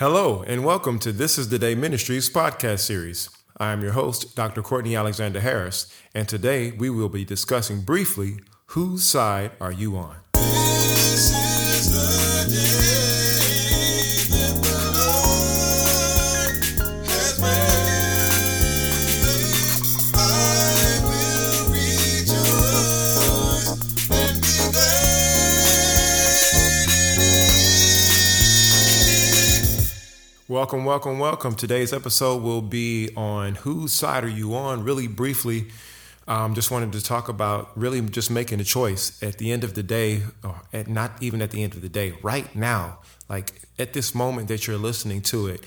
Hello, and welcome to This is the Day Ministries podcast series. I am your host, Dr. Courtney Alexander Harris, and today we will be discussing briefly whose side are you on? Welcome, welcome, welcome. Today's episode will be on whose side are you on? Really briefly, um, just wanted to talk about really just making a choice at the end of the day, or at not even at the end of the day, right now, like at this moment that you're listening to it.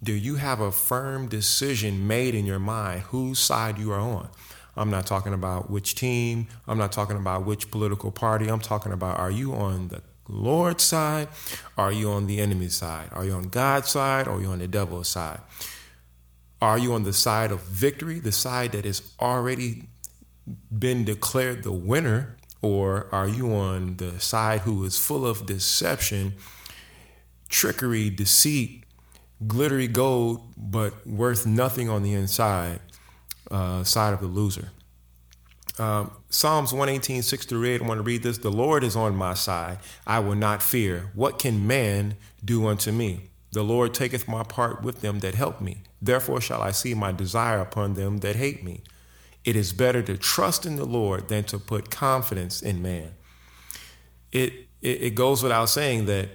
Do you have a firm decision made in your mind whose side you are on? I'm not talking about which team. I'm not talking about which political party. I'm talking about are you on the Lord's side? Are you on the enemy's side? Are you on God's side or are you on the devil's side? Are you on the side of victory, the side that has already been declared the winner? Or are you on the side who is full of deception, trickery, deceit, glittery gold, but worth nothing on the inside, uh, side of the loser? Um, Psalms 118, 6 through 8, I want to read this. The Lord is on my side. I will not fear. What can man do unto me? The Lord taketh my part with them that help me. Therefore shall I see my desire upon them that hate me. It is better to trust in the Lord than to put confidence in man. It, it, it goes without saying that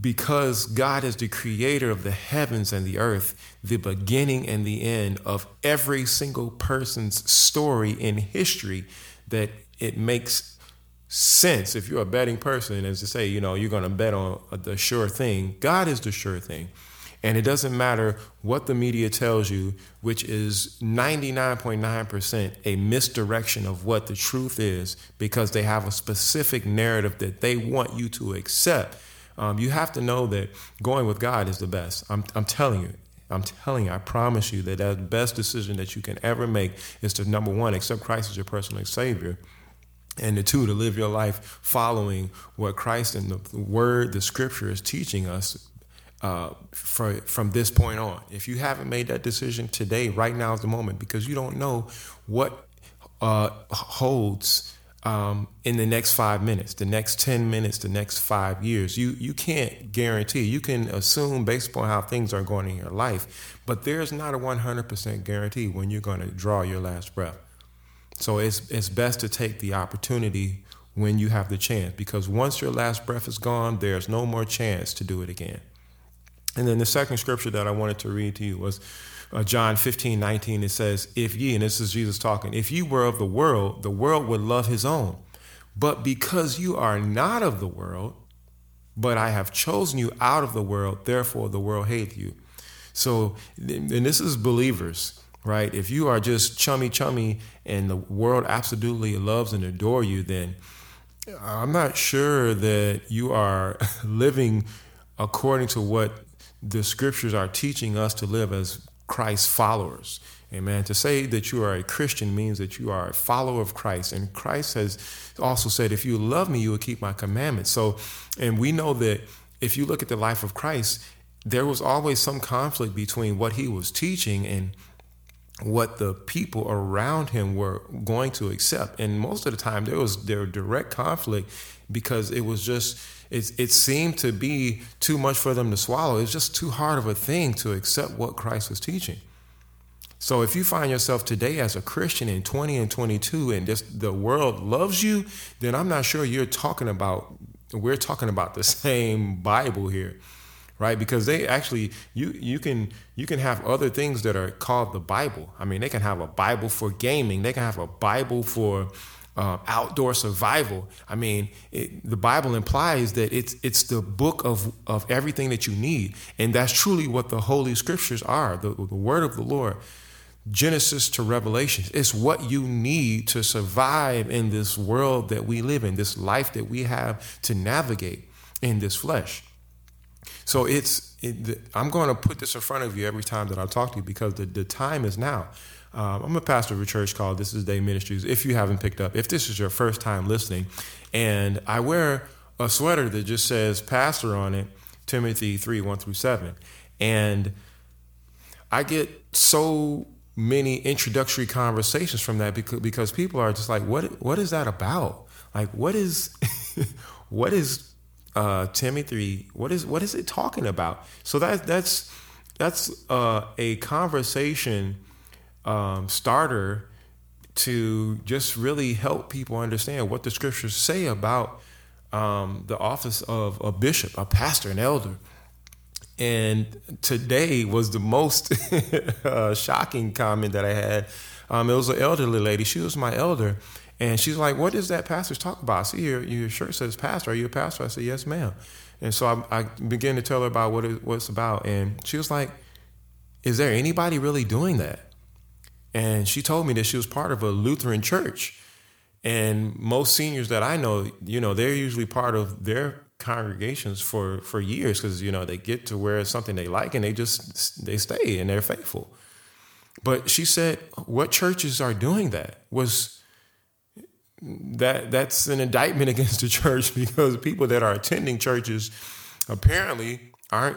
because God is the creator of the heavens and the earth, the beginning and the end of every single person's story in history, that it makes sense. If you're a betting person, as to say, you know, you're going to bet on the sure thing, God is the sure thing. And it doesn't matter what the media tells you, which is 99.9% a misdirection of what the truth is, because they have a specific narrative that they want you to accept um, you have to know that going with God is the best. I'm, I'm telling you. I'm telling you, I promise you that the best decision that you can ever make is to number one, accept Christ as your personal Savior, and the two, to live your life following what Christ and the Word, the Scripture is teaching us uh, for, from this point on. If you haven't made that decision today, right now is the moment because you don't know what uh, holds um, in the next five minutes, the next 10 minutes, the next five years. You, you can't guarantee. You can assume based upon how things are going in your life, but there's not a 100% guarantee when you're going to draw your last breath. So it's, it's best to take the opportunity when you have the chance because once your last breath is gone, there's no more chance to do it again. And then the second scripture that I wanted to read to you was uh, John 15, 19, it says, If ye, and this is Jesus talking, if ye were of the world, the world would love his own. But because you are not of the world, but I have chosen you out of the world, therefore the world hates you. So, and this is believers, right? If you are just chummy chummy and the world absolutely loves and adore you, then I'm not sure that you are living according to what the scriptures are teaching us to live as Christ followers. Amen. To say that you are a Christian means that you are a follower of Christ. And Christ has also said, if you love me, you will keep my commandments. So, and we know that if you look at the life of Christ, there was always some conflict between what he was teaching and what the people around him were going to accept. And most of the time, there was there direct conflict because it was just it, it seemed to be too much for them to swallow. It's just too hard of a thing to accept what Christ was teaching. So if you find yourself today as a Christian in 20 and 22 and just the world loves you, then I'm not sure you're talking about we're talking about the same Bible here. Right? Because they actually you you can you can have other things that are called the Bible. I mean, they can have a Bible for gaming, they can have a Bible for uh, outdoor survival. I mean, it, the Bible implies that it's it's the book of of everything that you need, and that's truly what the Holy Scriptures are. The, the Word of the Lord, Genesis to Revelation, it's what you need to survive in this world that we live in, this life that we have to navigate in this flesh. So it's it, I'm going to put this in front of you every time that I talk to you because the, the time is now. Um, I'm a pastor of a church called This Is Day Ministries. If you haven't picked up, if this is your first time listening, and I wear a sweater that just says pastor on it, Timothy 3 1 through 7. And I get so many introductory conversations from that because, because people are just like, what, what is that about? Like, what is, what is uh, Timothy? What is, what is it talking about? So that, that's, that's uh, a conversation um, starter to just really help people understand what the scriptures say about um, the office of a bishop, a pastor, an elder. And today was the most uh, shocking comment that I had. Um, it was an elderly lady. She was my elder. And she's like, What does that pastor talk about? I see your, your shirt says pastor. Are you a pastor? I said, Yes, ma'am. And so I, I began to tell her about what, it, what it's about. And she was like, Is there anybody really doing that? And she told me that she was part of a Lutheran church. And most seniors that I know, you know, they're usually part of their congregations for for years because you know they get to where it's something they like and they just they stay and they're faithful. But she said what churches are doing that was that that's an indictment against the church because people that are attending churches apparently aren't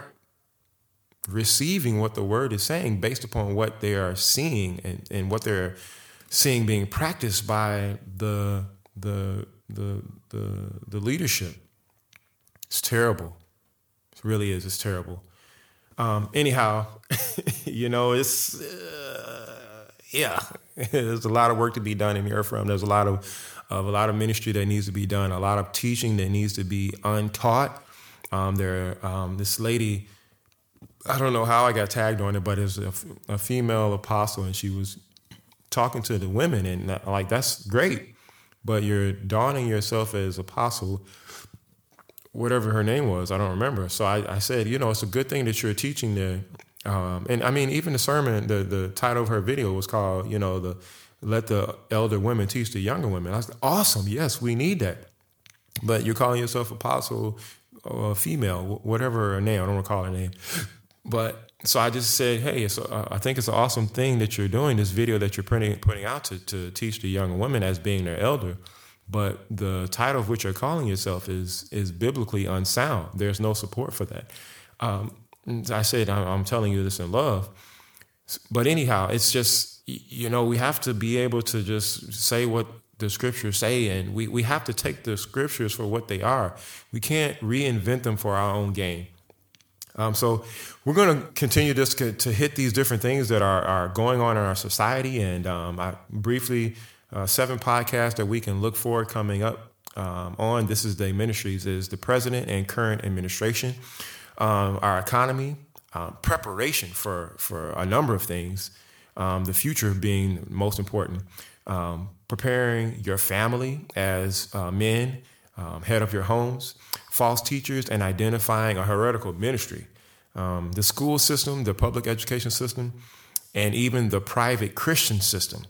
receiving what the word is saying based upon what they are seeing and, and what they're seeing being practiced by the the the the, the leadership. It's terrible. It really is. It's terrible. Um, anyhow, you know, it's uh, yeah. There's a lot of work to be done in here from. There's a lot of of a lot of ministry that needs to be done. A lot of teaching that needs to be untaught. Um, there, um, this lady I don't know how I got tagged on it, but it's a, a female apostle, and she was talking to the women, and like that's great, but you're donning yourself as apostle, whatever her name was, I don't remember. So I, I said, you know, it's a good thing that you're teaching there, um, and I mean, even the sermon, the the title of her video was called, you know, the let the elder women teach the younger women. I was awesome, yes, we need that. But you're calling yourself apostle or female, whatever her name, I don't recall her name. But so I just said, hey, uh, I think it's an awesome thing that you're doing this video that you're putting putting out to, to teach the young women as being their elder. But the title of which you're calling yourself is is biblically unsound. There's no support for that. Um, I said, I'm telling you this in love. But anyhow, it's just you know we have to be able to just say what the scriptures say, and we we have to take the scriptures for what they are. We can't reinvent them for our own gain. Um, so we're going to continue just to, to, hit these different things that are, are going on in our society. And um, I briefly, uh, seven podcasts that we can look for coming up um, on This is Day Ministries is the president and current administration, um, our economy, um, preparation for, for a number of things, um, the future being most important, preparing your family as uh, men, head of your homes, false teachers, and identifying a heretical ministry. Um, the school system, the public education system, and even the private Christian system.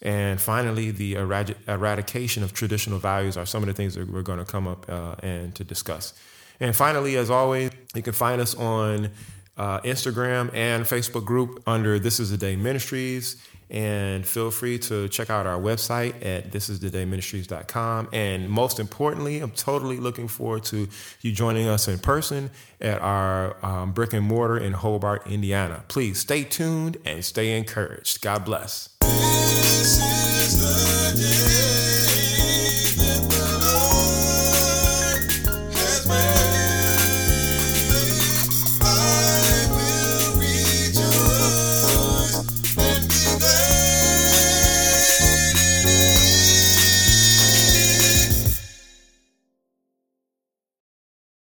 And finally, the erad- eradication of traditional values are some of the things that we're going to come up uh, and to discuss. And finally, as always, you can find us on uh, Instagram and Facebook group under This Is the Day Ministries. And feel free to check out our website at thisisthedayministries.com. And most importantly, I'm totally looking forward to you joining us in person at our um, brick and mortar in Hobart, Indiana. Please stay tuned and stay encouraged. God bless.